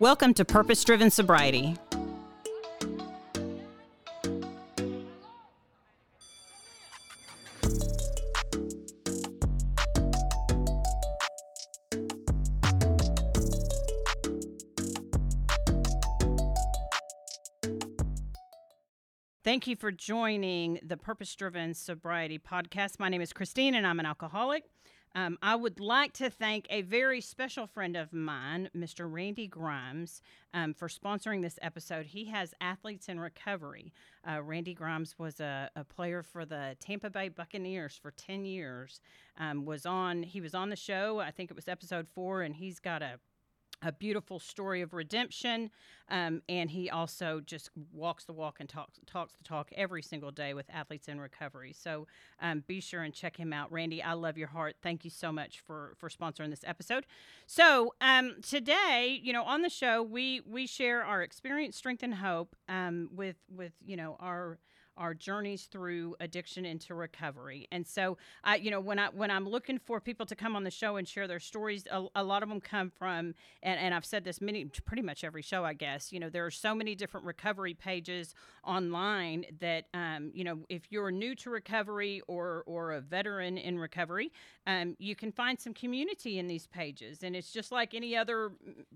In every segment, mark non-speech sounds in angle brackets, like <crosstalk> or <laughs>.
Welcome to Purpose Driven Sobriety. Thank you for joining the Purpose Driven Sobriety podcast. My name is Christine and I'm an alcoholic. Um, I would like to thank a very special friend of mine, Mr. Randy Grimes, um, for sponsoring this episode. He has athletes in recovery. Uh, Randy Grimes was a, a, player for the Tampa Bay Buccaneers for 10 years. Um, was on he was on the show. I think it was episode four, and he's got a a beautiful story of redemption. Um, and he also just walks the walk and talks talks the talk every single day with athletes in recovery. So um, be sure and check him out, Randy. I love your heart. Thank you so much for for sponsoring this episode. So um, today, you know, on the show, we we share our experience, strength, and hope um, with with you know our our journeys through addiction into recovery. And so, I, you know, when I when I'm looking for people to come on the show and share their stories, a, a lot of them come from, and, and I've said this many, pretty much every show, I guess. You know, there are so many different recovery pages online that, um, you know, if you're new to recovery or or a veteran in recovery, um, you can find some community in these pages, and it's just like any other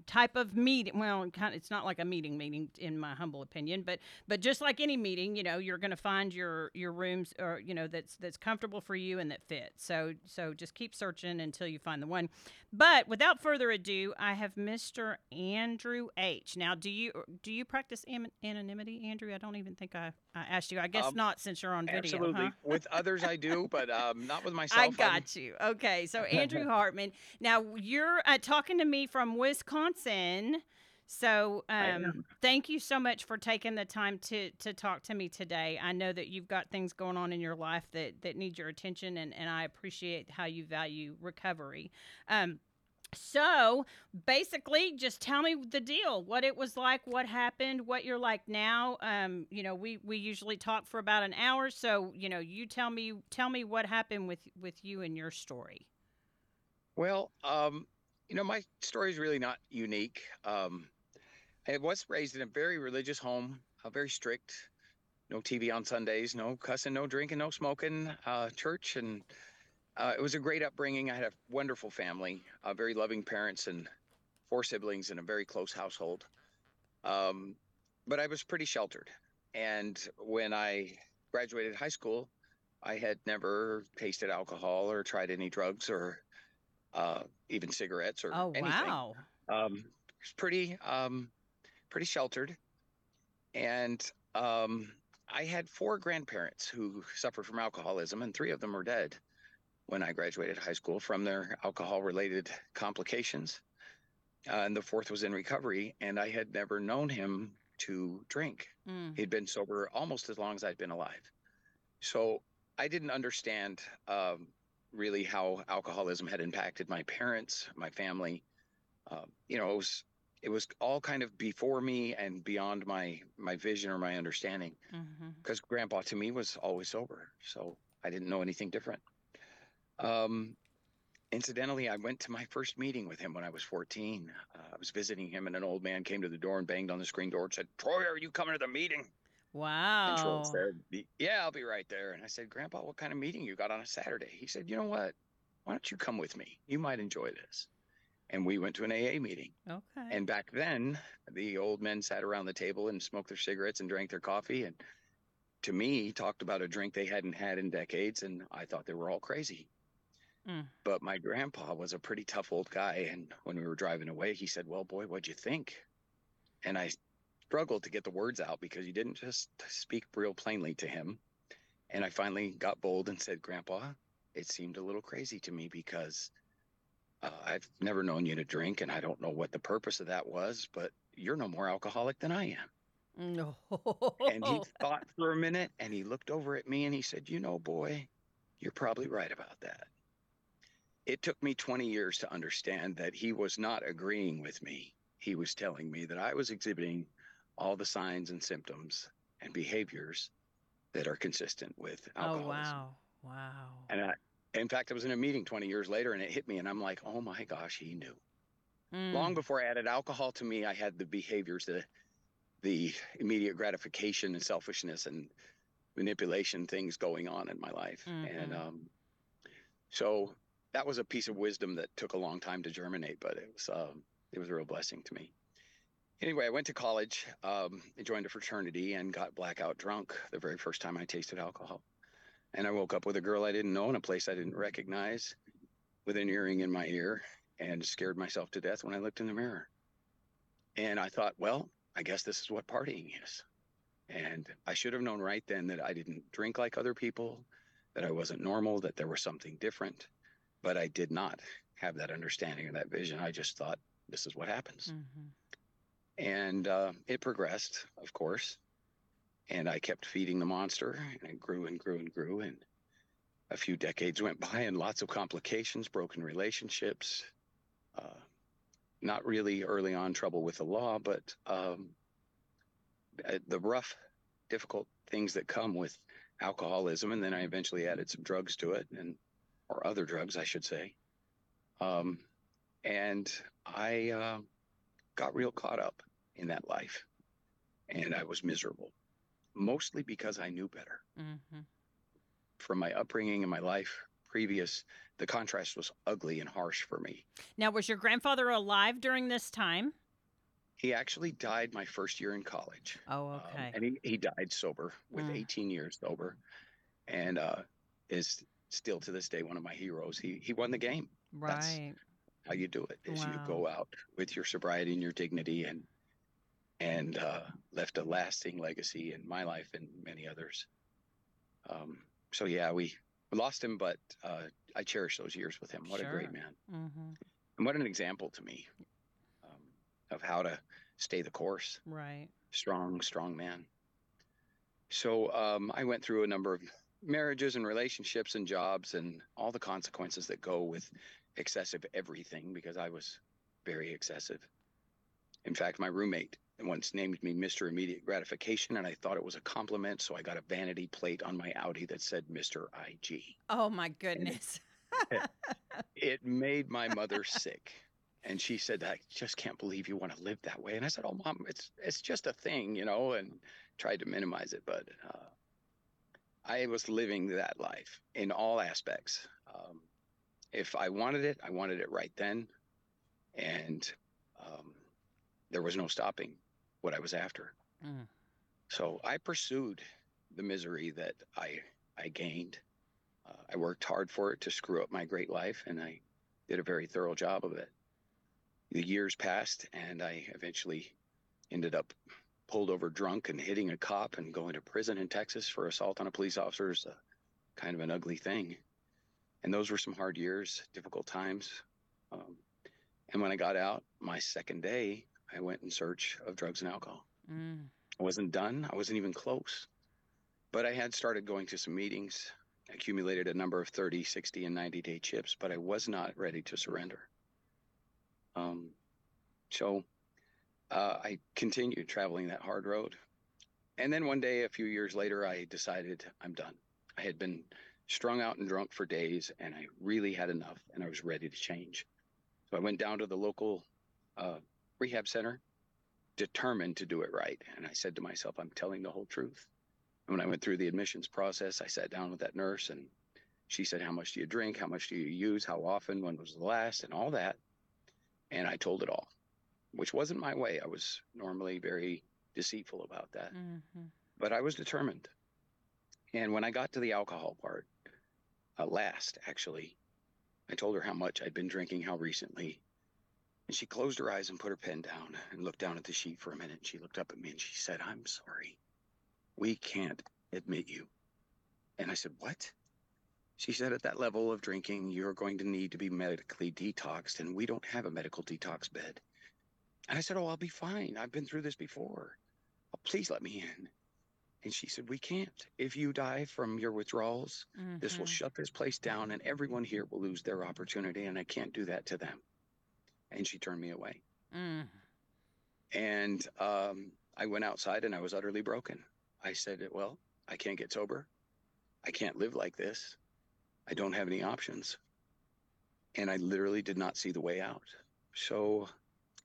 type of meeting. Well, kind of, it's not like a meeting meeting in my humble opinion, but but just like any meeting, you know, you're going to find your your rooms or you know that's that's comfortable for you and that fits. So so just keep searching until you find the one. But without further ado, I have Mr. Andrew H. Now, do you do you practice anonymity, Andrew? I don't even think I, I asked you. I guess um, not since you're on video. Absolutely. Huh? With others, I do, but um, not with <laughs> myself. I got I'm... you. Okay, so Andrew <laughs> Hartman. Now you're uh, talking to me from Wisconsin. So, um, thank you so much for taking the time to to talk to me today. I know that you've got things going on in your life that that need your attention, and and I appreciate how you value recovery. Um, so basically, just tell me the deal, what it was like, what happened, what you're like now. Um, you know, we we usually talk for about an hour, so you know, you tell me tell me what happened with with you and your story. Well, um, you know, my story is really not unique. Um, I was raised in a very religious home, uh, very strict. No TV on Sundays, no cussing, no drinking, no smoking. Uh, church, and uh, it was a great upbringing. I had a wonderful family, uh, very loving parents, and four siblings in a very close household. Um, but I was pretty sheltered. And when I graduated high school, I had never tasted alcohol or tried any drugs or uh, even cigarettes or oh, anything. wow. Um, it's pretty um, pretty sheltered. And um, I had four grandparents who suffered from alcoholism, and three of them were dead when I graduated high school from their alcohol related complications. Uh, and the fourth was in recovery, and I had never known him to drink. Mm. He'd been sober almost as long as I'd been alive. So I didn't understand um, really how alcoholism had impacted my parents, my family. Uh, you know, it was it was all kind of before me and beyond my my vision or my understanding because mm-hmm. grandpa to me was always sober so i didn't know anything different. Um, incidentally i went to my first meeting with him when i was 14 uh, i was visiting him and an old man came to the door and banged on the screen door and said troy are you coming to the meeting? Wow. and troy said yeah i'll be right there. And i said grandpa what kind of meeting you got on a saturday? He said you know what? Why don't you come with me? You might enjoy this and we went to an AA meeting. Okay. And back then, the old men sat around the table and smoked their cigarettes and drank their coffee. And to me, talked about a drink they hadn't had in decades. And I thought they were all crazy. Mm. But my grandpa was a pretty tough old guy. And when we were driving away, he said, Well, boy, what'd you think? And I struggled to get the words out because you didn't just speak real plainly to him. And I finally got bold and said, Grandpa, it seemed a little crazy to me because uh, I've never known you to drink, and I don't know what the purpose of that was, but you're no more alcoholic than I am. No. And he thought for a minute and he looked over at me and he said, You know, boy, you're probably right about that. It took me 20 years to understand that he was not agreeing with me. He was telling me that I was exhibiting all the signs and symptoms and behaviors that are consistent with alcoholism. oh alcoholism. wow. Wow. And I, in fact, I was in a meeting 20 years later and it hit me and I'm like, oh my gosh, he knew. Long Mm. before I added alcohol to me, I had the behaviors, the, the immediate gratification and selfishness and manipulation things going on in my life. And Mhm. um, so that was a piece of wisdom that took a long time to germinate, but it was, um, it was a real blessing to me. Anyway, I went to college, um, joined a fraternity, and got blackout drunk the very first time I tasted alcohol. And I woke up with a girl I didn't know in a place I didn't recognize, with an earring in my ear, and scared myself to death when I looked in the mirror. And I thought, well, I guess this is what partying is. And I should have known right then that I didn't drink like other people, that I wasn't normal, that there was something different. But I did not have that understanding or that vision. I just thought, this is what happens. Mhm. And uh, it progressed, of course. And I kept feeding the monster, and it grew and grew and grew. And a few decades went <laughs> by, and lots of complications, broken relationships. Uh, not really early on trouble with the law, but um, uh, the rough, difficult things that come with alcoholism. And then I eventually added some drugs to it, and or other drugs, I should say. Um, and I uh, got real caught up in that life, and I was miserable, mostly because I knew better Mm-hmm. from my upbringing and my life previous. The contrast was ugly and harsh for me. Now, was your grandfather alive during this time? He actually died my first year in college. Oh, Um, okay. and he, he died sober with Mm. 18 years sober and uh, is still to this day one of my heroes. He, he won the game. that's- right. How you do it is you go out with your sobriety and your dignity and and uh, left a lasting legacy in my life and many others. Um, so yeah, we lost him, but uh, I cherish those years with him. What a great man. hmm And what an example to me um, of how to stay the course. Right. Strong, strong man. So um, I went through a number of marriages and relationships and jobs and all the consequences that go with excessive everything because I was very excessive. In fact, my roommate once named me Mr. Immediate Gratification, and I thought it was a compliment. So I got a vanity plate on my Audi that said Mr. IG. Oh my goodness. <laughs> it made my mother sick and she said i just can't believe you want to live that way and i said oh mom it's it's just a thing you know and tried to minimize it but uh, i was living that life in all aspects um, if i wanted it i wanted it right then and um, there was no stopping what i was after Mm. so i pursued the misery that i i gained uh, I worked hard for it to screw up my great life, and I did a very thorough job of it. The years passed, and I eventually ended up pulled over drunk and hitting a cop and going to prison in Texas for assault on a police officer is a, kind of an ugly thing. And those were some hard years, difficult times. Um, and when I got out, my second day, I went in search of drugs and alcohol. Mm. I wasn't done. I wasn't even close. But I had started going to some meetings, accumulated a number of 30, 60, and 90 day chips, but I was not ready to surrender. Um, so uh, I continued traveling that hard road. And then one day, a few years later, I decided I'm done. I had been strung out and drunk for days, and I really had enough, and I was ready to change. So I went down to the local uh, rehab center, determined to do it right. And I said to myself, I'm telling the whole truth. And when I went through the admissions process, I sat down with that nurse and she said, How much do you drink? How much do you use? How often? When was the last? And all that. And I told it all, which wasn't my way. I was normally very deceitful about that, hmm but I was determined. And when I got to the alcohol part, uh, last actually, I told her how much I'd been drinking, how recently. And she closed her eyes and put her pen down and looked down at the sheet for a minute. She looked up at me and she said, I'm sorry. We can't admit you. And I said, What? She said, at that level of drinking, you're going to need to be medically detoxed, and we don't have a medical detox bed. And I said, Oh, I'll be fine. I've been through this before. Oh, please let me in. And she said, We can't. If you die from your withdrawals, this will Mhm. shut this place down, and everyone here will lose their opportunity, and I can't do that to them. And she turned me away. Mm. And um, I went outside and I was utterly broken. I said, Well, I can't get sober. I can't live like this. I don't have any options. And I literally did not see the way out. So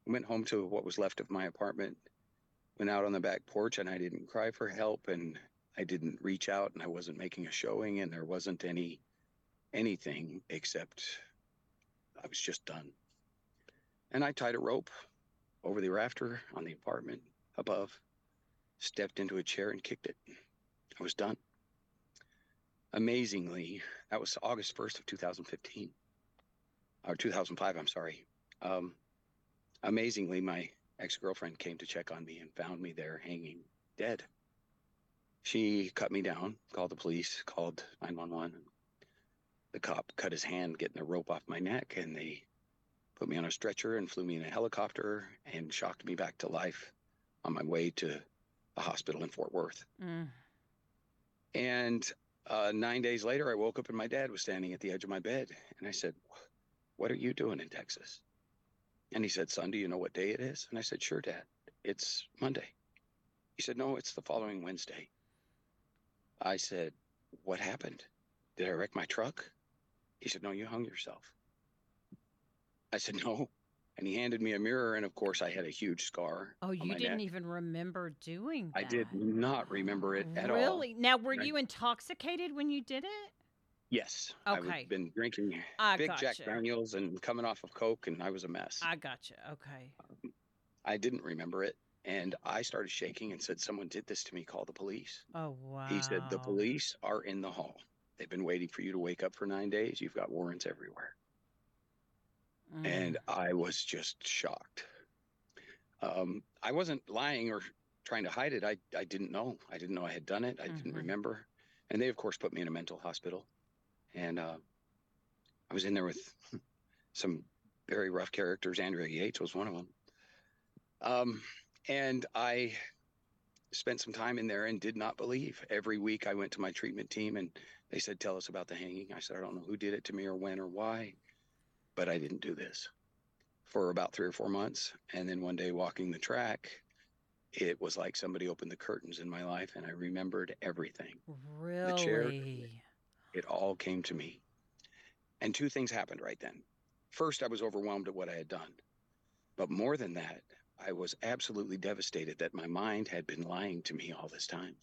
I went home to what was left of my apartment, went out on the back porch, and I didn't cry for help and I didn't reach out and I wasn't making a showing and there wasn't any anything except I was just done. And I tied a rope over the rafter on the apartment above, stepped into a chair and kicked it. I was done. Amazingly, that was August 1st of 2015 or 2005, I'm sorry. Um, amazingly, my ex-girlfriend came to check on me and found me there hanging dead. She cut me down, called the police, called 911. The cop cut his hand getting the rope off my neck and they put me on a stretcher and flew me in a helicopter and shocked me back to life on my way to a hospital in Fort Worth. Mm. And uh, nine days later, I woke up and my dad was standing at the edge of my bed. And I said, What are you doing in Texas? And he said, Son, do you know what day it is? And I said, Sure, Dad. It's Monday. He said, No, it's the following Wednesday. I said, What happened? Did I wreck my truck? He said, No, you hung yourself. I said, No. And he handed me a mirror. And of course, I had a huge scar. Oh, you didn't neck. even remember doing that. I did not remember it at all. Really? Now, were you intoxicated when you did it? Yes. Okay. I've been drinking I big Jack gotcha. Daniels and coming off of Coke, and I was a mess. I gotcha. Okay. Um, I didn't remember it. And I started shaking and said, Someone did this to me. Call the police. Oh wow. He said, The police are in the hall. They've been waiting for you to wake up for nine days. You've got warrants everywhere. And Mm. I was just shocked. Um, I wasn't lying or trying to hide it. I, I didn't know. I didn't know I had done it. I didn't Mhm. remember. And they, of course, put me in a mental hospital. And uh, I was in there with <laughs> some very rough characters. Andrea Yates was one of them. Um, and I spent some time in there and did not believe. Every week I went to my treatment team and they said, Tell us about the hanging. I said, I don't know who did it to me or when or why, but I didn't do this for about three or four months. And then one day walking the track, it was like somebody opened the curtains in my life and I remembered everything. really. chair- It all came to me. And two things happened right then. First, I was overwhelmed at what I had done. But more than that, I was absolutely devastated that my mind had been lying to me all this time.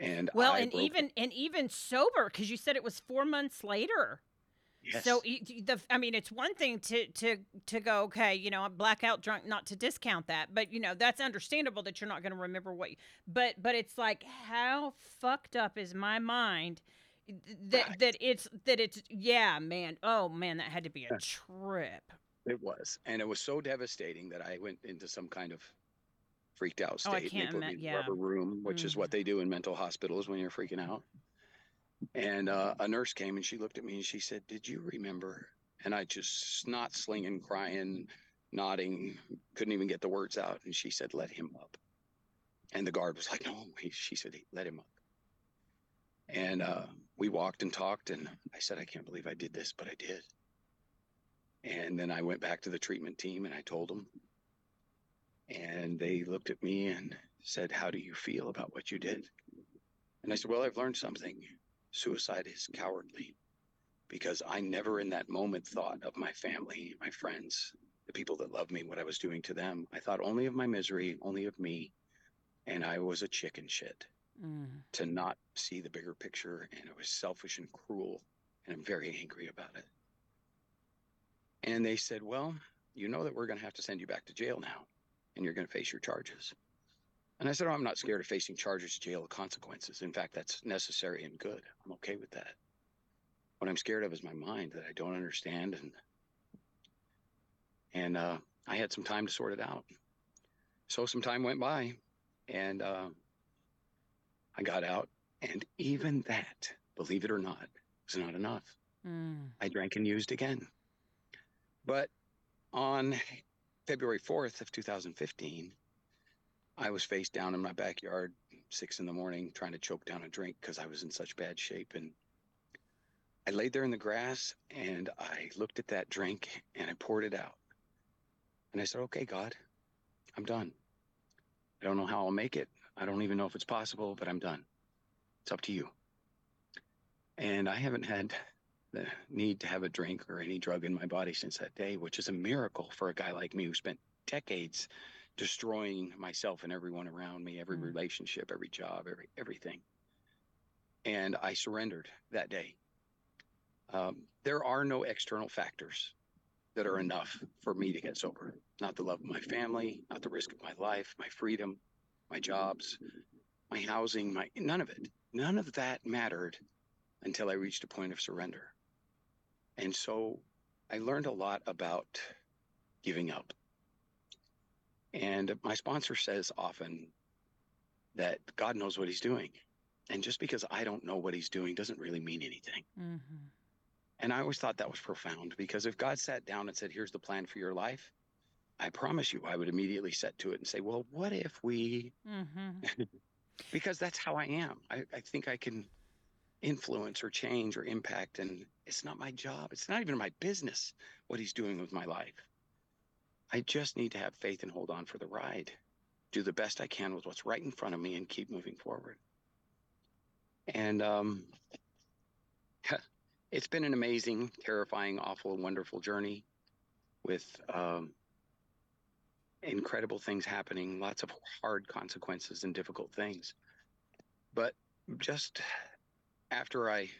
And Well, I and even and even sober because you said it was four months later. Yes, So the I mean, it's one thing to to to go okay, you know, I'm blackout drunk. Not to discount that, but you know that's understandable that you're not going to remember what. You, but but it's like how fucked up is my mind that Right. that it's that it's yeah, man. Oh man, that had to be a trip. It was, and it was so devastating that I went into some kind of freaked out state, Oh, I can't they put ima- me in yeah. rubber room, which is what mm-hmm. they do in mental hospitals when you're freaking out. And uh, a nurse came and she looked at me and she said, "Did you remember?" And I just snot slinging, crying, nodding, couldn't even get the words out. And she said, "Let him up." And the guard was like, "No," he, she said, "Let him up." And uh, we walked and talked, and I said, "I can't believe I did this, but I did." And then I went back to the treatment team and I told them. And they looked at me and said, How do you feel about what you did? And I said, Well, I've learned something. Suicide is cowardly because I never in that moment thought of my family, my friends, the people that love me, what I was doing to them. I thought only of my misery, only of me. And I was a chicken shit Mm. to not see the bigger picture. And it was selfish and cruel. And I'm very angry about it. And they said, Well, you know that we're going to have to send you back to jail now, and you're going to face your charges. And I said, oh, I'm not scared of facing charges, jail, or consequences. In fact, that's necessary and good. I'm okay with that. What I'm scared of is my mind that I don't understand. And, and uh, I had some time to sort it out. So some time went by, and uh, I got out. And even that, believe it or not, was not enough. Mm. I drank and used again. But on February 4th of 2015, I was face down in my backyard, six in the morning, trying to choke down a drink because I was in such bad shape. And I laid there in the grass and I looked at that drink and I poured it out. And I said, okay, God, I'm done. I don't know how I'll make it. I don't even know if it's possible, but I'm done. It's up to you. And I haven't had the need to have a drink or any drug in my body since that day, which is a miracle for a guy like me who spent decades destroying myself and everyone around me, every Mm. relationship, every job, every everything. And I surrendered that day. Um, there are no external factors that are enough for me to get sober. Not the love of my family, not the risk of my life, my freedom, my jobs, my housing, my none of it. None of that mattered until I reached a point of surrender. And so I learned a lot about giving up. And my sponsor says often that God knows what he's doing. And just because I don't know what he's doing doesn't really mean anything. hmm And I always thought that was profound because if God sat down and said, Here's the plan for your life, I promise you, I would immediately set to it and say, Well, what if we, hmm <laughs> because that's how I am. I, I think I can influence or change or impact. And it's not my job. It's not even my business what he's doing with my life. I just need to have faith and hold on for the ride, do the best I can with what's right in front of me and keep moving forward. And um, <laughs> it's been an amazing, terrifying, awful, wonderful journey with um, incredible things happening, lots of hard consequences and difficult things. But just after I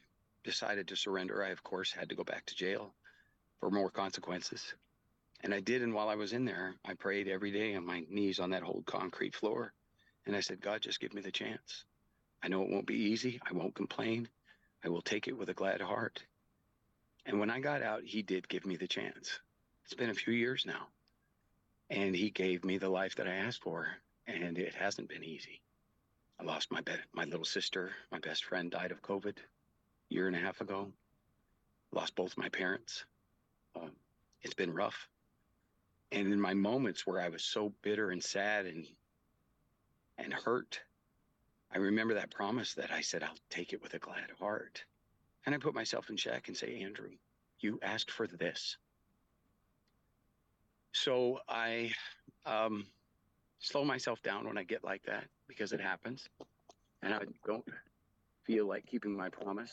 decided to surrender, I, of course, had to go back to jail for more consequences. And I did. And while I was in there, I prayed every day on my knees on that old concrete floor. And I said, God, just give me the chance. I know it won't be easy. I won't complain. I will take it with a glad heart. And when I got out, he did give me the chance. It's been a few years now. And he gave me the life that I asked for. And it hasn't been easy. I lost my be- my little sister. My best friend died of COVID a year and a half ago. Lost both my parents. Um, it's been rough. And in my moments where I was so bitter and sad and and hurt, I remember that promise that I said, I'll take it with a glad heart. And I put myself in check and say, Andrew, you asked for this. So I um, slow myself down when I get like that because it happens. And I don't feel like keeping my promise.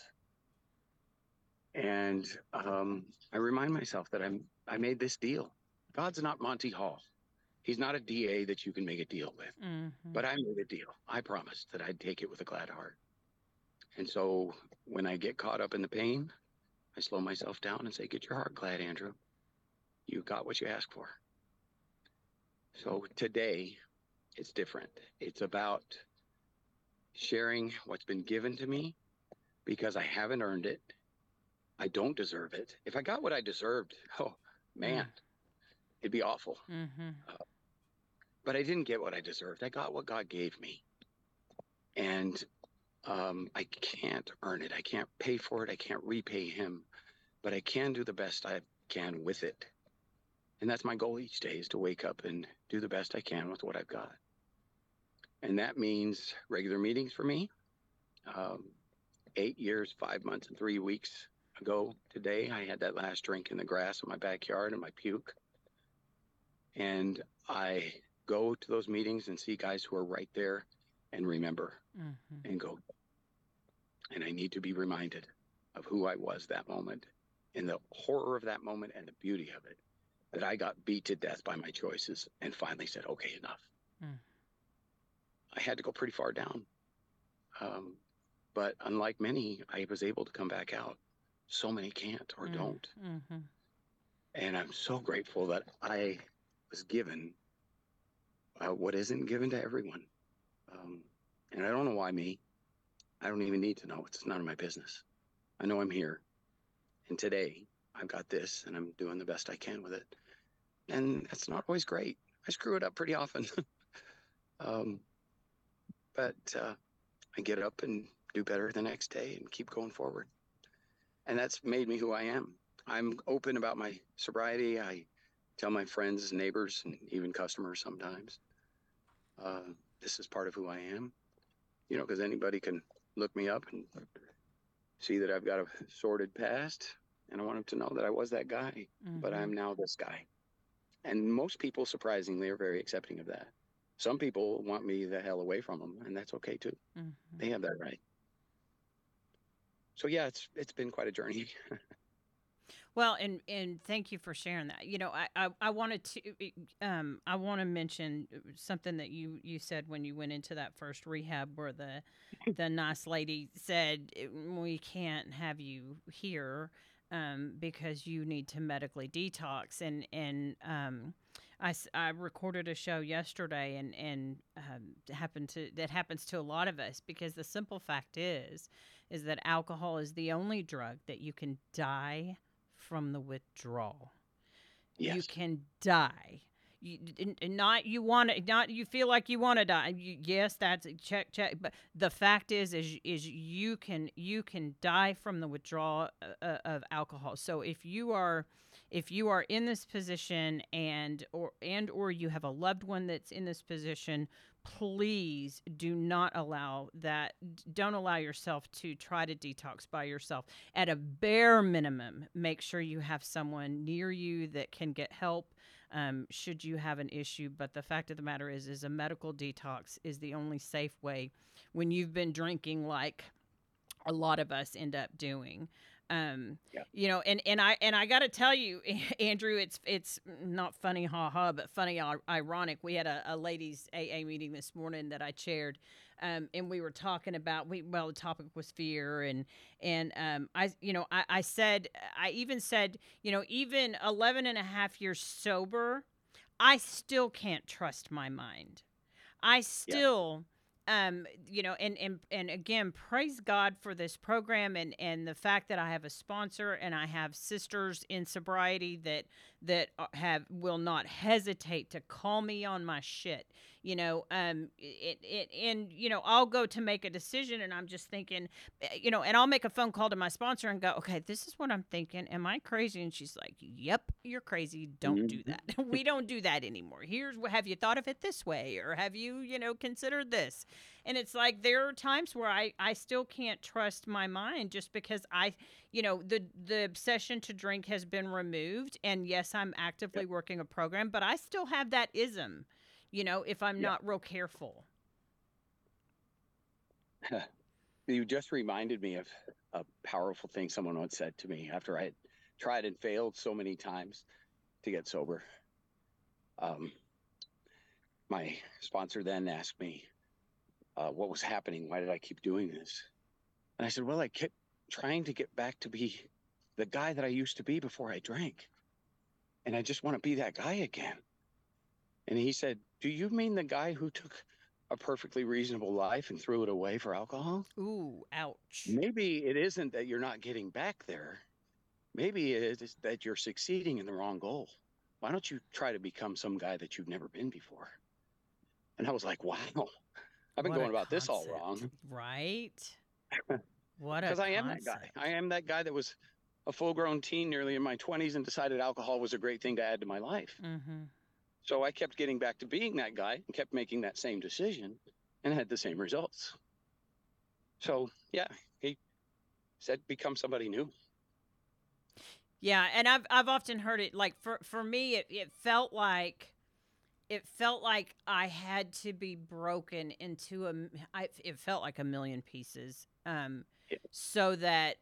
And um, I remind myself that I'm I made this deal. God's not Monty Hall. He's not a DA that you can make a deal with. hmm But I made a deal. I promised that I'd take it with a glad heart. And so when I get caught up in the pain, I slow myself down and say, Get your heart glad, Andrew. You got what you asked for. So today, it's different. It's about sharing what's been given to me because I haven't earned it. I don't deserve it. If I got what I deserved, <laughs> oh man, it'd be awful hmm but I didn't get what I deserved. I got what God gave me. And um, I can't earn it. I can't pay for it. I can't repay Him, but I can do the best I can with it. And that's my goal each day is to wake up and do the best I can with what I've got. And that means regular meetings for me. Um, eight years, five months, and three weeks ago today, I had that last drink in the grass in my backyard and my puke. And I go to those meetings and see guys who are right there and remember hmm and go. And I need to be reminded of who I was that moment and the horror of that moment and the beauty of it. That I got beat to death by my choices and finally said, okay, enough. Mm. I had to go pretty far down. Um, but unlike many, I was able to come back out. So many can't or Mm. don't. hmm And I'm so grateful that I was given uh, what isn't given to everyone. Um, and I don't know why me. I don't even need to know. It's none of my business. I know I'm here. And today I've got this and I'm doing the best I can with it. And that's not always great. I screw it up pretty often. <laughs> um, but uh, I get up and do better the next day and keep going forward. and that's made me who I am. I'm open about my sobriety. I tell my friends, neighbors, and even customers sometimes. Uh, this is part of who I am. You know, because anybody can look me up and see that I've got a sordid past, and I want them to know that I was that guy, but Mhm. I'm now this guy. And most people, surprisingly, are very accepting of that. Some people want me the hell away from them, and that's okay too. Mhm. They have that right. So yeah, it's it's been quite a journey. <laughs> Well, and and thank you for sharing that. You know, I I, I wanted to um I want to mention uh, something that you you said when you went into that first rehab where the the nice lady said "Eh, we can't have you here um because you need to medically detox and and um I, I recorded a show yesterday and and um, happened to that happens to a lot of us because the simple fact is is that alcohol is the only drug that you can die from the withdrawal. You can die. You not you want to not you feel like you want to die. You, yes, that's check check. But the fact is is is you can you can die from the withdrawal uh, uh, of alcohol. So if you are if you are in this position and or and or you have a loved one that's in this position please do not allow that don't allow yourself to try to detox by yourself. At a bare minimum make sure you have someone near you that can get help um, should you have an issue. But the fact of the matter is is a medical detox is the only safe way when you've been drinking like a lot of us end up doing um Yeah. you know and and i and i gotta tell you <laughs> andrew it's it's not funny haha but funny ironic. We had a, a ladies aa meeting this morning that i chaired um and we were talking about we well the topic was fear and and um i you know i i said i even said you know even 11 and a half years sober i still can't trust my mind. I still um you know and and and again praise god for this program and and the fact that i have a sponsor and i have sisters in sobriety that that have will not hesitate to call me on my shit you know um it, it and you know i'll go to make a decision and i'm just thinking eh, you know and i'll make a phone call to my sponsor and go okay this is what i'm thinking. Am i crazy? And she's like yep you're crazy. Don't do Mhm. that. <laughs> We don't do that anymore. Here's what have you thought of it this way? Or have you you know considered this and it's like there are times where i i still can't trust my mind just because i you know the the obsession to drink has been removed and yes i'm actively working a program but i still have that ism you know if i'm Yeah. not real careful <laughs> You just reminded me of a powerful thing someone once said to me after I had tried and failed so many times to get sober. Um, my sponsor then asked me uh, what was happening. Why did I keep doing this? And I said, Well, I kept trying to get back to be the guy that I used to be before I drank. And I just want to be that guy again. And he said, Do you mean the guy who took a perfectly reasonable life and threw it away for alcohol? ooh ouch Maybe it isn't that you're not getting back there. Maybe it is that you're succeeding in the wrong goal. Why don't you try to become some guy that you've never been before? And I was like, wow, I've been What going about this all wrong. right <laughs> what a Because I am that guy. I am that guy that was a full grown teen nearly in my 20s and decided alcohol was a great thing to add to my life. mm-hmm. So I kept getting back to being that guy and kept making that same decision and had the same results. So, yeah, he said, become somebody new. Yeah, and I've I've often heard it like for for me it, it felt like it felt like I had to be broken into a I, it felt like a million pieces um Yeah. so that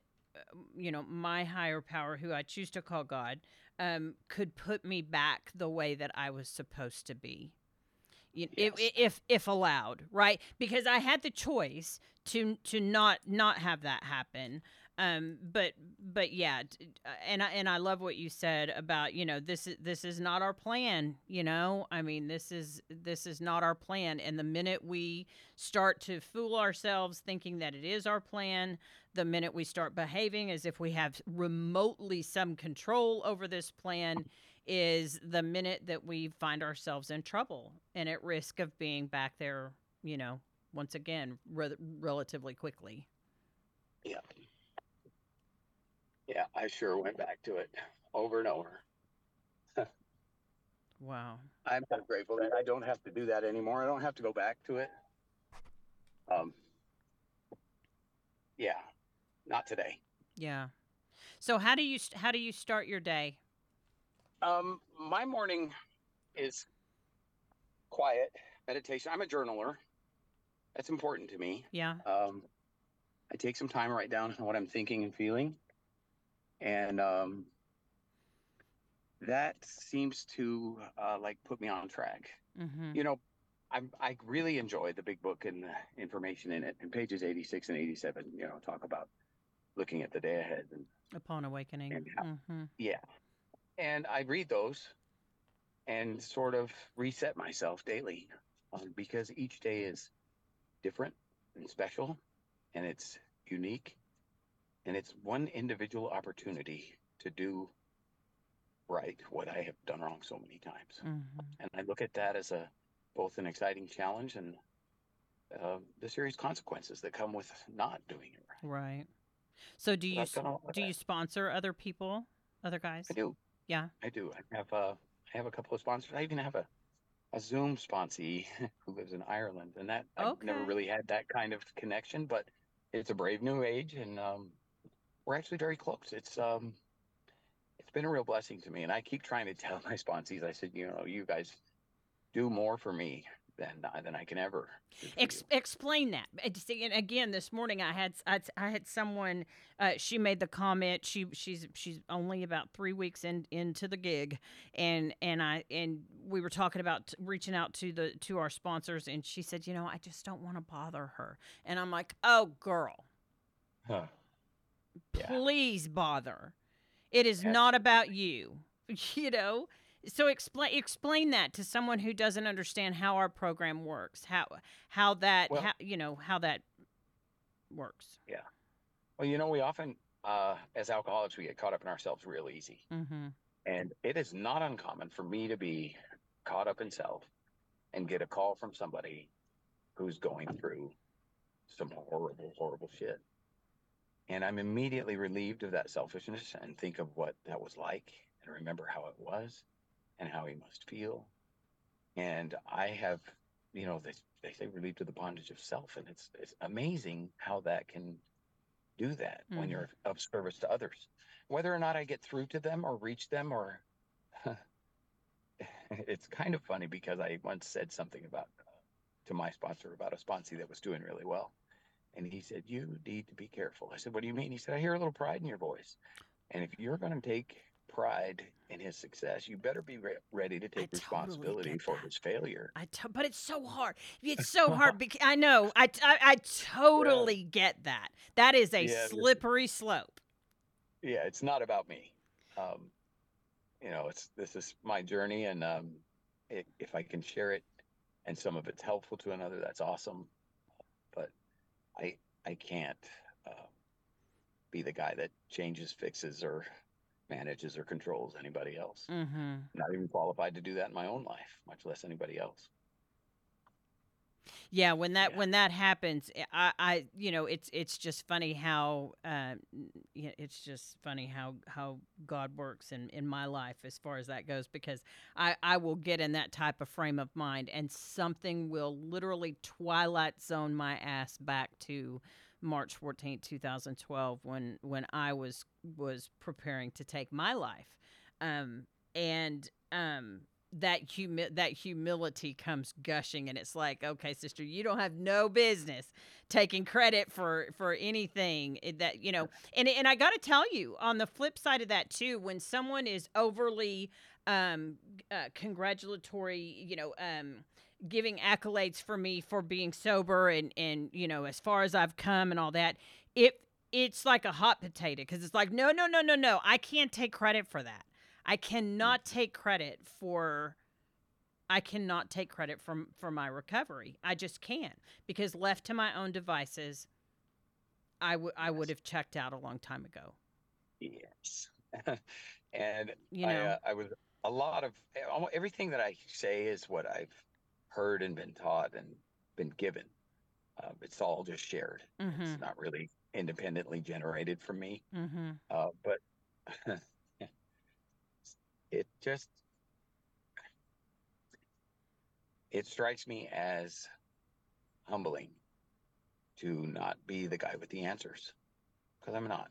you know my higher power who I choose to call God um could put me back the way that I was supposed to be. You if, if if allowed, right? Because I had the choice to to not not have that happen um but but yeah uh, and i and i love what you said about you know this is this is not our plan you know? I mean this is this is not our plan. And the minute we start to fool ourselves thinking that it is our plan the minute we start behaving as if we have remotely some control over this plan is the minute that we find ourselves in trouble and at risk of being back there you know once again re- relatively quickly. Yeah. Yeah, I sure went back to it over and over. Wow. I'm kind of grateful that I don't have to do that anymore. I don't have to go back to it. Um, yeah, not today. Yeah. So how do you how do you start your day? Um, my morning is quiet meditation. I'm a journaler. That's important to me. Yeah. Um, I take some time to write down what I'm thinking and feeling, and um, that seems to uh, like put me on track. Mm-hmm. You know, I I really enjoy the big book and the information in it. And pages 86 and 87, you know, talk about looking at the day ahead and Upon awakening. And how- Mm-hmm. yeah. And I read those and sort of reset myself daily um, because each day is different and special and it's unique and it's one individual opportunity to do right what I have done wrong so many times. Mm-hmm. And I look at that as a both an exciting challenge and uh, the serious consequences that come with not doing it right. Right. So do you That's s- kinda what do I- you sponsor other people, other guys? I do. Yeah. I do. I have uh, I have a couple of sponsors. I even have a, a Zoom sponsee <laughs> who lives in Ireland, and that I've never really had that kind of connection. But it's a brave new age, and um, we're actually very close. It's um, it's been a real blessing to me, and I keep trying to tell <laughs> my sponsees. I said, you know, you guys do more for me than than I can ever. Ex- explain that. Uh, See, and again, this morning I had I, I had someone. Uh, she made the comment. She she's she's only about three weeks in into the gig, and and I and we were talking about t- reaching out to the to our sponsors, and she said, you know, I just don't want to bother her, and I'm like, oh girl, Huh. Yeah. please bother. It is not about you. <laughs> You know. So explain explain that to someone who doesn't understand how our program works. How how that Well- how, you know how that works. Yeah. Well, you know, we often, uh, as alcoholics, we get caught up in ourselves real easy. Mm-hmm. And it is not uncommon for me to be caught up in self and get a call from somebody who's going through some horrible, horrible shit. And I'm immediately relieved of that selfishness and think of what that was like and remember how it was and how he must feel. And I have, you know, they, they say relieved of the bondage of self. And it's, it's amazing how that can do that when Mhm. you're of service to others whether or not I get through to them or reach them or <laughs> it's kind of funny because I once said something about to my sponsor about a sponsee that was doing really well. And he said, You need to be careful. I said, What do you mean? He said, I hear a little pride in your voice. And if you're going to take pride in his success, you better be re- ready to take totally responsibility get for his failure. I t- but it's so hard. It's so hard <laughs> because I know. I, t- I, I totally get that. That is a Yeah, slippery slope. Yeah, it's not about me. Um, you know, it's this is my journey, and um, i if I can share it, and some of it's helpful to another, that's awesome. I I can't uh, be the guy that changes, fixes, or manages or controls anybody else. Mm-hmm. Not even qualified to do that in my own life, much less anybody else. Yeah, when that Yeah. when that happens, eh, I, I you know it's it's just funny how uh, it's just funny how how God works in in my life as far as that goes because I I will get in that type of frame of mind and something will literally twilight zone my ass back to March 14th, 2012 when when I was was preparing to take my life. Um and um that humi- that humility comes gushing and it's like okay sister you don't have no business taking credit for for anything that you know. And and I got to tell you on the flip side of that too when someone is overly um uh, congratulatory you know um giving accolades for me for being sober and and you know as far as I've come and all that it it's like a hot potato because it's like no no no no no I can't take credit for that I cannot take credit for I cannot take credit from for my recovery. I just can't because left to my own devices I would I would have checked out a long time ago. Yes. <laughs> and You I, know. uh, I was a lot of eh, everything that I say is what I've heard and been taught and been given. Uh, it's all just shared. Mhm. It's not really independently generated from me. Mm-hmm. Uh, but <laughs> it just it strikes me as humbling to not be the guy with the answers because I'm not.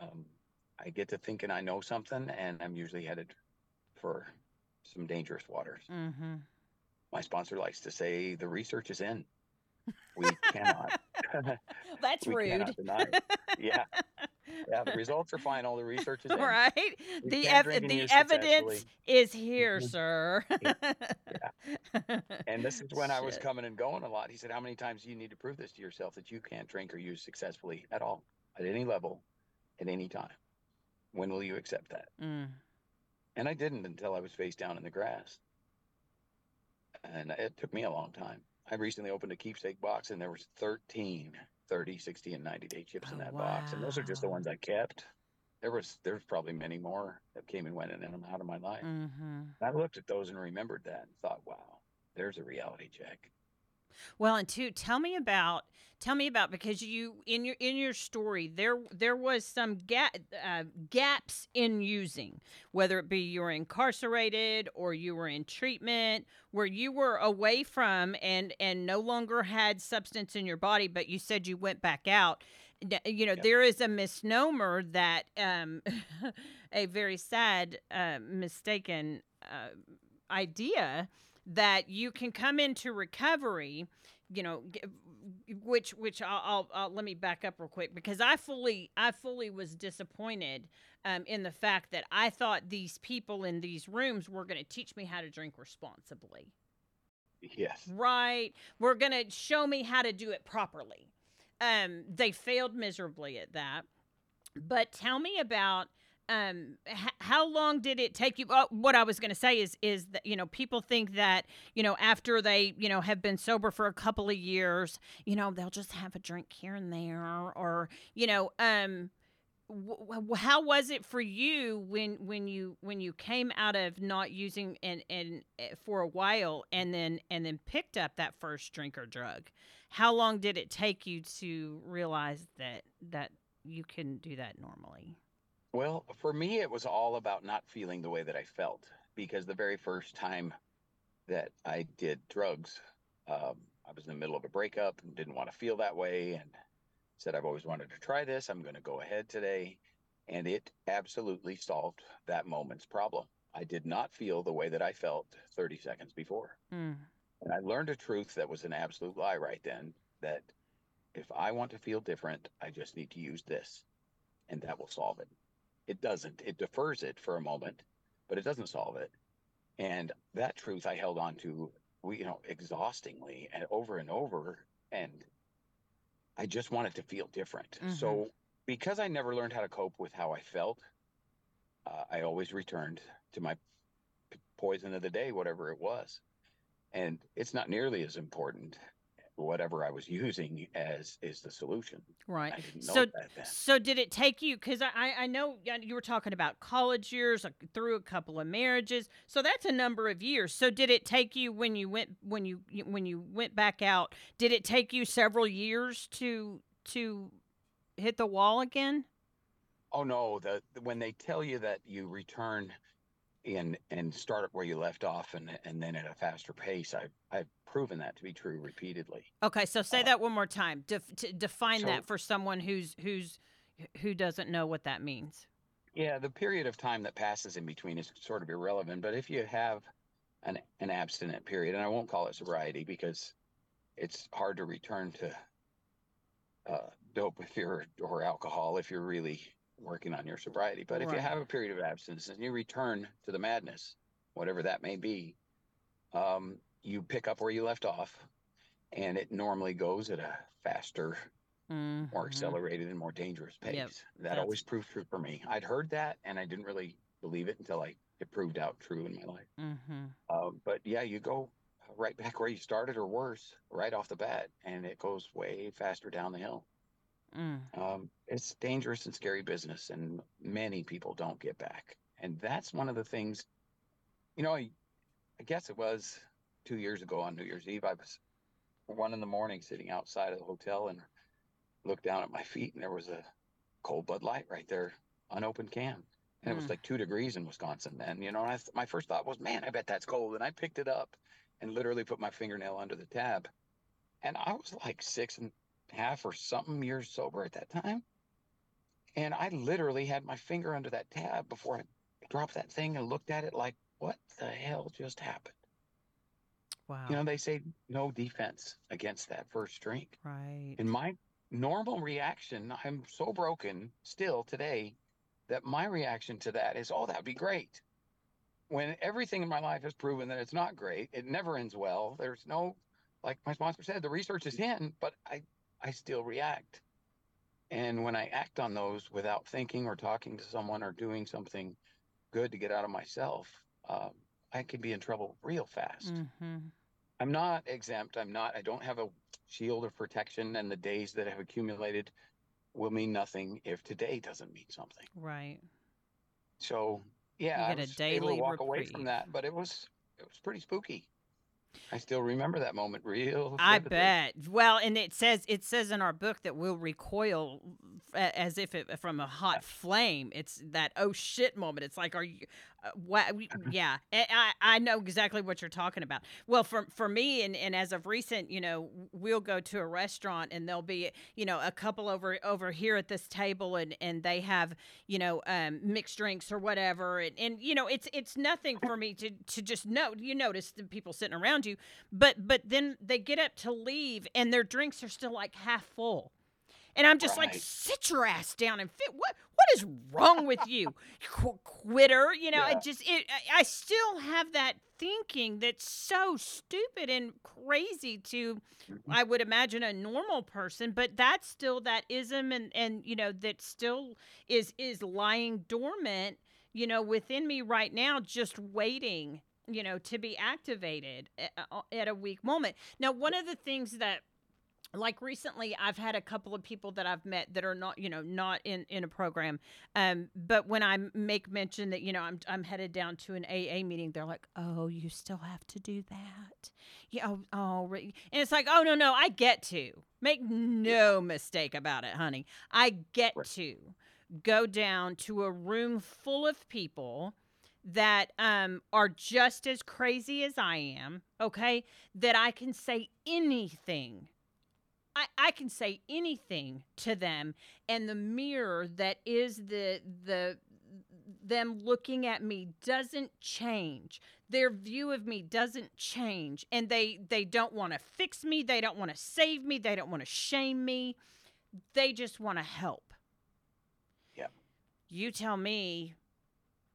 Um, I get to thinking I know something, and I'm usually headed for some dangerous waters. Mm-hmm. My sponsor likes to say the research is in. We cannot. <laughs> That's <laughs> we rude. cannot deny. Yeah, <laughs> yeah. The <laughs> results are final. The research is in. right? The ev- the evidence is here, sir. <laughs> And this is when I was coming and going a lot. He said, How many times do you need to prove this to yourself that you can't drink or use successfully at all, at any level, at any time? When will you accept that? Mm. And I didn't until I was face down in the grass. And it took me a long time. I recently opened a keepsake box and there was 13 30, 60, and 90 day chips in Oh, that box. And those are just the ones I kept. There was there's probably many more that came and went in and out of my life. Mm-hmm. I looked at those and remembered that and thought, wow, there's a reality check. Well, and two, tell me about tell me about because you in your in your story there there was some ga- uh, gaps in using, whether it be you were incarcerated or you were in treatment, where you were away from and and no longer had substance in your body, but you said you went back out. You know, Yep. there is a misnomer that um, <laughs> a very sad, uh, mistaken uh, idea that you can come into recovery you know which which I'll, I'll, I'll let me back up real quick because i fully i fully was disappointed um, in the fact that i thought these people in these rooms were going to teach me how to drink responsibly. Yes. right? We're going to show me how to do it properly. Um, they failed miserably at that. But tell me about um h- how long did it take you? Oh, what i was going to say is is that you know people think that you know after they you know have been sober for a couple of years you know they'll just have a drink here and there or you know um how was it for you when when you when you came out of not using and and eh, for a while and then and then picked up that first drink or drug? How long did it take you to realize that that you can do that normally Well, for me, it was all about not feeling the way that I felt because the very first time that I did drugs, um, I was in the middle of a breakup and didn't want to feel that way and said, I've always wanted to try this. I'm going to go ahead today. And it absolutely solved that moment's problem. I did not feel the way that I felt 30 seconds before. mm. And I learned a truth that was an absolute lie right then that if I want to feel different, I just need to use this and that will solve it. It doesn't. It defers it for a moment, but it doesn't solve it. And that truth I held on to, we, you know, exhaustingly and over and over. And I just wanted to feel different. Mhm. So because I never learned how to cope with how I felt, uh, I always returned to my p- poison of the day, whatever it was. And it's not nearly as important, whatever I was using, as is the solution. right I didn't know so that then. so did it take you because I, I know you were talking about college years through a couple of marriages so that's a number of years so did it take you when you went when you when you went back out did it take you several years to to hit the wall again Oh no, the- when they tell you that you return and and start up where you left off and and then at a faster pace, I've I've proven that to be true repeatedly. okay so say Uh, that one more time Def- to define so- that for someone who's who's who doesn't know what that means Yeah, the period of time that passes in between is sort of irrelevant, but if you have an an abstinent period, and I won't call it sobriety because it's hard to return to uh, dope if you're or alcohol if you're really working on your sobriety. But if you have a period of abstinence and you return to the madness, whatever that may be, um, you pick up where you left off, and it normally goes at a faster more Mhm. accelerated and more dangerous pace. Yep, That that's- always proved true for me. I'd heard that and I didn't really believe it until I it proved out true in my life. Mhm. Um, but yeah, you go right back where you started or worse right off the bat, and it goes way faster down the hill. Mm. Um, it's dangerous and scary business, and many people don't get back. And that's one of the things, you know, I, I guess it was two years ago on New Year's Eve. I was one in the morning sitting outside of the hotel and looked down at my feet and there was a cold Bud Light right there, unopened can. And it was Mm. like two degrees in Wisconsin then, you know. And I, th- my first thought was, man, I bet that's cold. And I picked it up and literally put my fingernail under the tab. And I was like six and half or something years sober at that time. And I literally had my finger under that tab before I dropped that thing and looked at it like, what the hell just happened? Wow. You know, they say no defense against that first drink. right. And my normal reaction, I'm so broken still today that my reaction to that is, oh, that'd be great. When everything in my life has proven that it's not great, it never ends well. There's no, like my sponsor said, the research is in, but I, I still react. And when I act on those without thinking or talking to someone or doing something good to get out of myself, um, I can be in trouble real fast. mm-hmm. I'm not exempt. I'm not, I don't have a shield of protection, and the days that have accumulated will mean nothing if today doesn't mean something. Right. So, yeah, I get a was able to walk away from that, but it was it was pretty spooky. I still remember that moment real. I vividly. bet. Well, and it says it says in our book that we'll recoil as if it from a hot flame. It's that oh shit moment. It's like are you uh, what we- <laughs> yeah. I I I know exactly what you're talking about. Well, for for me and and as of recent, you know, we'll go to a restaurant and there'll be, you know, a couple over over here at this table and and they have, you know, um mixed drinks or whatever and and you know, it's it's nothing for me to to just know. You notice the people sitting around you, but but then they get up to leave and their drinks are still like half full. And I'm just like, Right. sit your ass down and fit. What is wrong with you, Qu- quitter? You know, Yeah. it just it. I- I still have that thinking that's so stupid and crazy to. I would imagine a normal person, but that's still that ism and and you know that still is is lying dormant, you know, within me right now, just waiting, you know, to be activated at, at a weak moment. Now, one of the things that like recently i've had a couple of people that i've met that are not you know not in in a program um but when i make mention that you know i'm i'm headed down to an aa meeting they're like oh you still have to do that yeah oh, oh and it's like oh no no i get to make no mistake about it honey i get Right. to go down to a room full of people that um, are just as crazy as I am, okay? That I can say anything. I, I can say anything to them, and the mirror that is the the them looking at me doesn't change. Their view of me doesn't change, and they they don't want to fix me. They don't want to save me. They don't want to shame me. They just want to help. yeah You tell me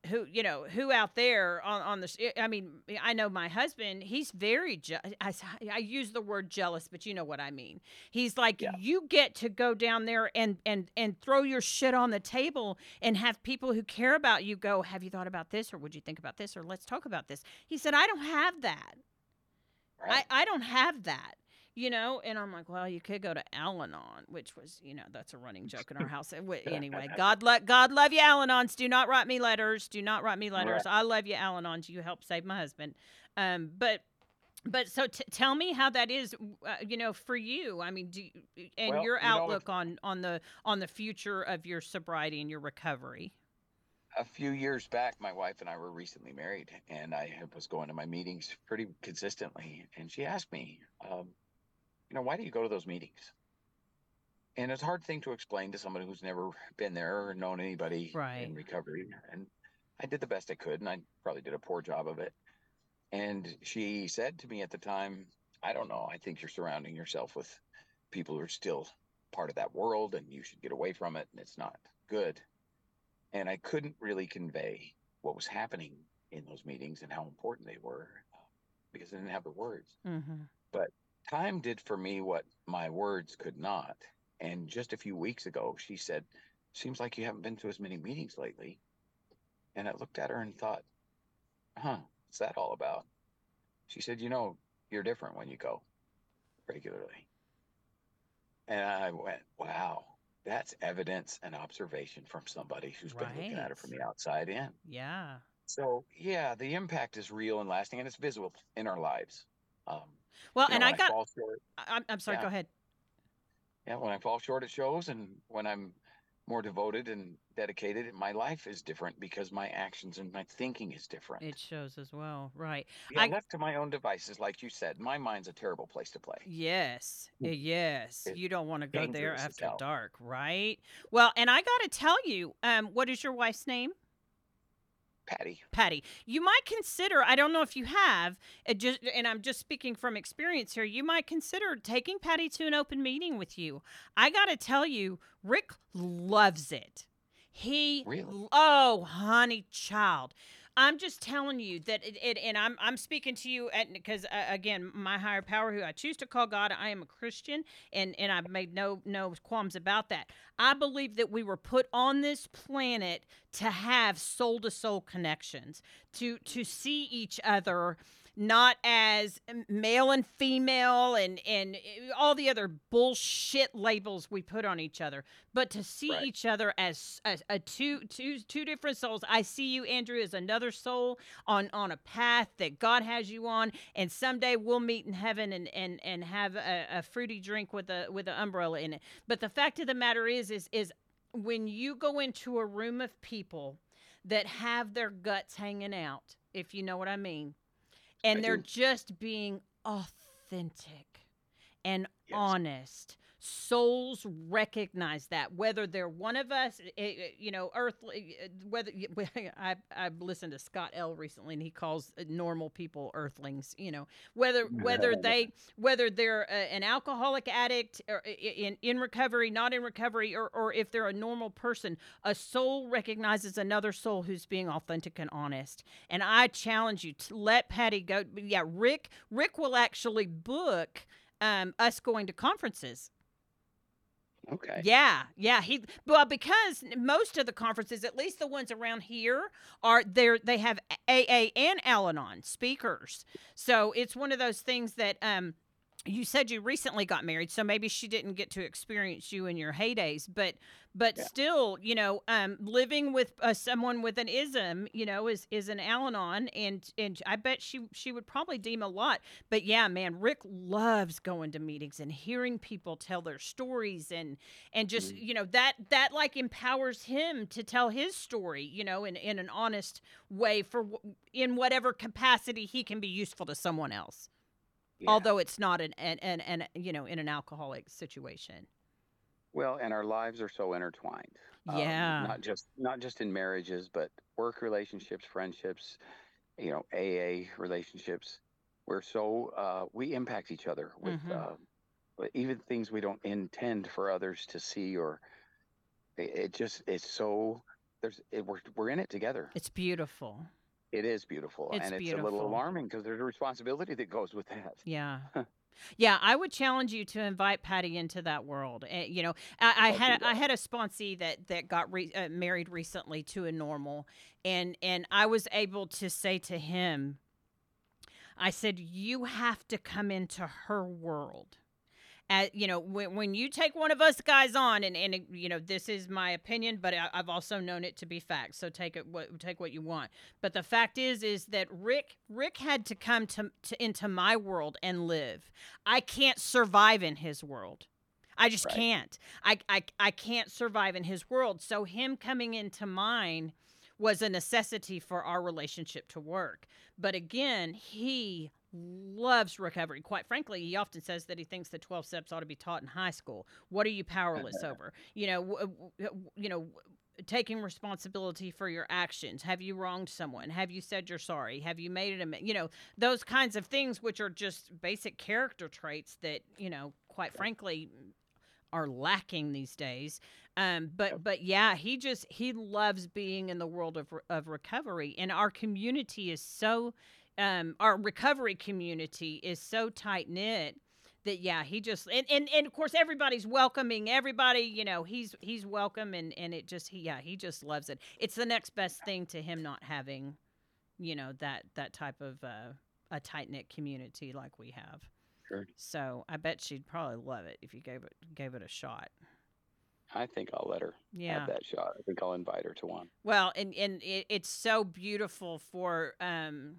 who you know who out there on on the eh, i mean eh, i know my husband he's very je- I, I use the word jealous but you know what i mean he's like Yeah. you get to go down there and and and throw your shit on the table and have people who care about you go have you thought about this or would you think about this or let's talk about this he said i don't have that Right? I, I don't have that you know and i'm like well you could go to al-anon which was you know that's a running joke in our house. Uh, anyway <laughs> god let god love you al-anons. Do not write me letters. Do not write me letters. Right. i love you al-anons. You helped save my husband. Um but but so t- tell me how that is uh, you know for you. I mean do you, and Well, your you know, outlook on on the on the future of your sobriety and your recovery. A few years back, my wife and I were recently married, and I was going to my meetings pretty consistently. And she asked me, um, you know, why do you go to those meetings? And it's a hard thing to explain to somebody who's never been there or known anybody Right. in recovery. And I did the best I could, and I probably did a poor job of it. And she said to me at the time, I don't know. I think you're surrounding yourself with people who are still part of that world, and you should get away from it, and it's not good and I couldn't really convey what was happening in those meetings and how important they were uh, because I didn't have the words. mm-hmm. Time did for me what my words could not. And just a few weeks ago, she said, Seems like you haven't been to as many meetings lately. And I looked at her and thought, Huh, what's that all about? She said, You know, you're different when you go regularly. And I went, Wow, that's evidence and observation from somebody who's been looking at it from the outside in. yeah So yeah, the impact is real and lasting, and it's visible in our lives. Um, well you and i got fall short, I, I'm, I'm sorry Yeah. go ahead yeah, when I fall short at shows and when I'm more devoted and dedicated, my life is different because my actions and my thinking is different. It shows as well, right? Yeah, I left to my own devices, like you said, my mind's a terrible place to play. yes, uh, yes. It's You don't want to go there after dark, right? Well, and I got to tell you, um, what is your wife's name? Patty, Patty, you might consider, I don't know if you have, just, and I'm just speaking from experience here, you might consider taking Patty to an open meeting with you. I got to tell you, Rick loves it. He, Really? oh, honey child. I'm just telling you that it, it and I'm I'm speaking to you because uh, again my higher power who I choose to call God I am a Christian and and I've made no no qualms about that. I believe that we were put on this planet to have soul to soul connections, to to see each other not as male and female and and eh, all the other bullshit labels we put on each other, but to see Right. each other as, as a two two two different souls. I see you, Andrew, as another soul on on a path that God has you on, and someday we'll meet in heaven and and and have a, a fruity drink with a with an umbrella in it. But the fact of the matter is, is is when you go into a room of people that have their guts hanging out, if you know what I mean, and I they're do. just being authentic and Yes. honest. Souls recognize that whether they're one of us, eh, eh, you know, earthly. eh, Whether <laughs> I I listened to Scott L recently, and he calls normal people earthlings. You know, whether whether they whether they're uh, an alcoholic addict or in in recovery, not in recovery, or or if they're a normal person, a soul recognizes another soul who's being authentic and honest. And I challenge you to let Patty go. Yeah, Rick Rick will actually book um, us going to conferences. Okay, Yeah, yeah. He well because most of the conferences, at least the ones around here, are there. They have AA and Al-Anon speakers, so it's one of those things that um. You said you recently got married, so maybe she didn't get to experience you in your heydays, but but Yeah. still, you know, um, living with uh, someone with an ism, you know, is is an Al-Anon, and and I bet she she would probably deem a lot. But yeah, man, Rick loves going to meetings and hearing people tell their stories and and just Mm. you know that that like empowers him to tell his story you know in in an honest way for in whatever capacity he can be useful to someone else Yeah. although it's not an an, an an you know in an alcoholic situation well, and our lives are so intertwined. um, Yeah. not just not just in marriages, but work relationships, friendships, you know, AA relationships. We're so uh, we impact each other with Mhm. uh, but even things we don't intend for others to see, or it, it just it's so there's it, we're we're in it together. it's beautiful It is beautiful, It's and it's a little alarming because there's a responsibility that goes with that. yeah. <laughs> Yeah i would challenge you to invite patty into that world Eh, you know i, I had i had a sponsee that that got re, uh, married recently to a normal and and i was able to say to him i said you have to come into her world you know when, when you take one of us guys on and and you know this is my opinion but I, i've also known it to be fact so take it what take what you want. But the fact is is that rick rick had to come to, to into my world and live. I can't survive in his world. I just Right. can't. I, I i can't survive in his world. So him coming into mine was a necessity for our relationship to work. But again he loves recovery. Quite frankly, he often says that he thinks the 12 steps ought to be taught in high school. What are you powerless <laughs> over? You know, you know, taking responsibility for your actions. Have you wronged someone? Have you said you're sorry? Have you made it a, you know, those kinds of things which are just basic character traits that, you know, quite frankly are lacking these days. Um, but but yeah, he just he loves being in the world of of recovery, and our community is so um, our recovery community is so tight knit that yeah he just and, and and of course everybody's welcoming everybody you know he's he's welcome and and it just he yeah he just loves it it's the next best thing to him not having you know that that type of uh, a tight knit community like we have Sure. so i bet she'd probably love it if you gave it gave it a shot I think I'll let her yeah have that shot. I think I'll invite her to one. Well, and and it, it's so beautiful for um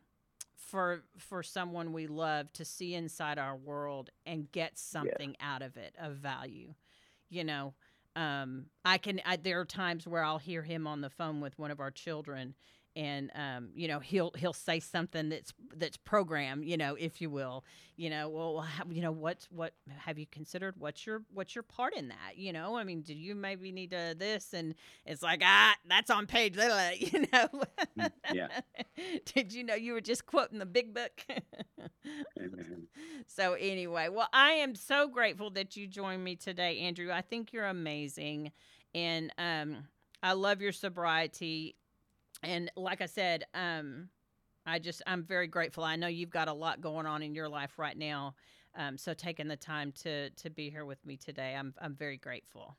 for for someone we love to see inside our world and get something out of it of value. you know, um, I can. I, there are times where I'll hear him on the phone with one of our children, and um, you know he'll he'll say something that's that's programmed, you know, if you will, you know, well, how, you know, what's what have you considered? What's your what's your part in that? You know, I mean, do you maybe need to this? And it's like ah, that's on page, <laughs> you know. Mm, yeah. <laughs> Did you know you were just quoting the big book? <laughs> so anyway, well, I am so grateful that you joined me today, Andrew. I think you're amazing, and um, I love your sobriety and like I said, um, I just I'm very grateful. I know you've got a lot going on in your life right now, um, so taking the time to to be here with me today, I'm I'm very grateful.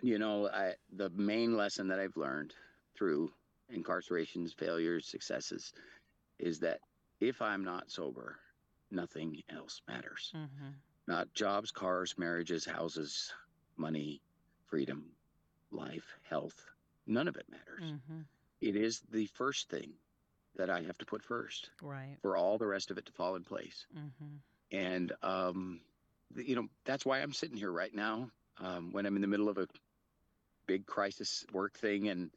You know, I, the main lesson that I've learned through incarcerations, failures, successes, is that if I'm not sober, nothing else matters. Mm-hmm. Not jobs, cars, marriages, houses, money, freedom, life, health. None of it matters. Mm-hmm it is the first thing that I have to put first. Right. For all the rest of it to fall in place. Mm-hmm. And, um, you know, that's why I'm sitting here right now um, when I'm in the middle of a big crisis work thing. And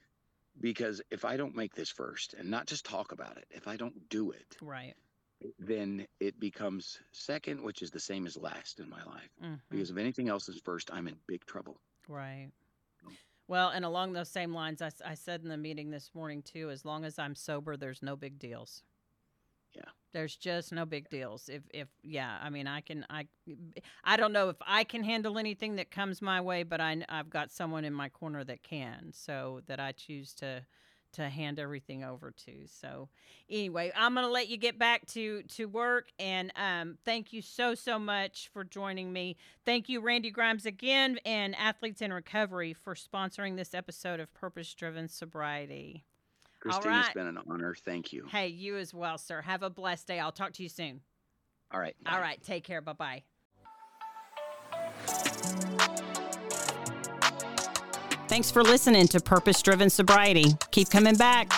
because if I don't make this first and not just talk about it, if I don't do it, right. Then it becomes second, which is the same as last in my life. Mm-hmm. Because if anything else is first, I'm in big trouble. Right. Well, and along those same lines, I, I said in the meeting this morning too, as long as I'm sober, there's no big deals. Yeah. There's just no big deals. If if yeah, I mean, I can I I don't know if I can handle anything that comes my way, but I I've got someone in my corner that can. So that I choose to to hand everything over to. So anyway, I'm going to let you get back to to work and um, thank you so so much for joining me. Thank you Randy Grimes again and Athletes in Recovery for sponsoring this episode of Purpose Driven Sobriety. Christine, right. it's been an honor. Thank you. Hey, you as well, sir. Have a blessed day. I'll talk to you soon. All right. Bye. All right. Take care. Bye-bye. Thanks for listening to Purpose Driven Sobriety. Keep coming back.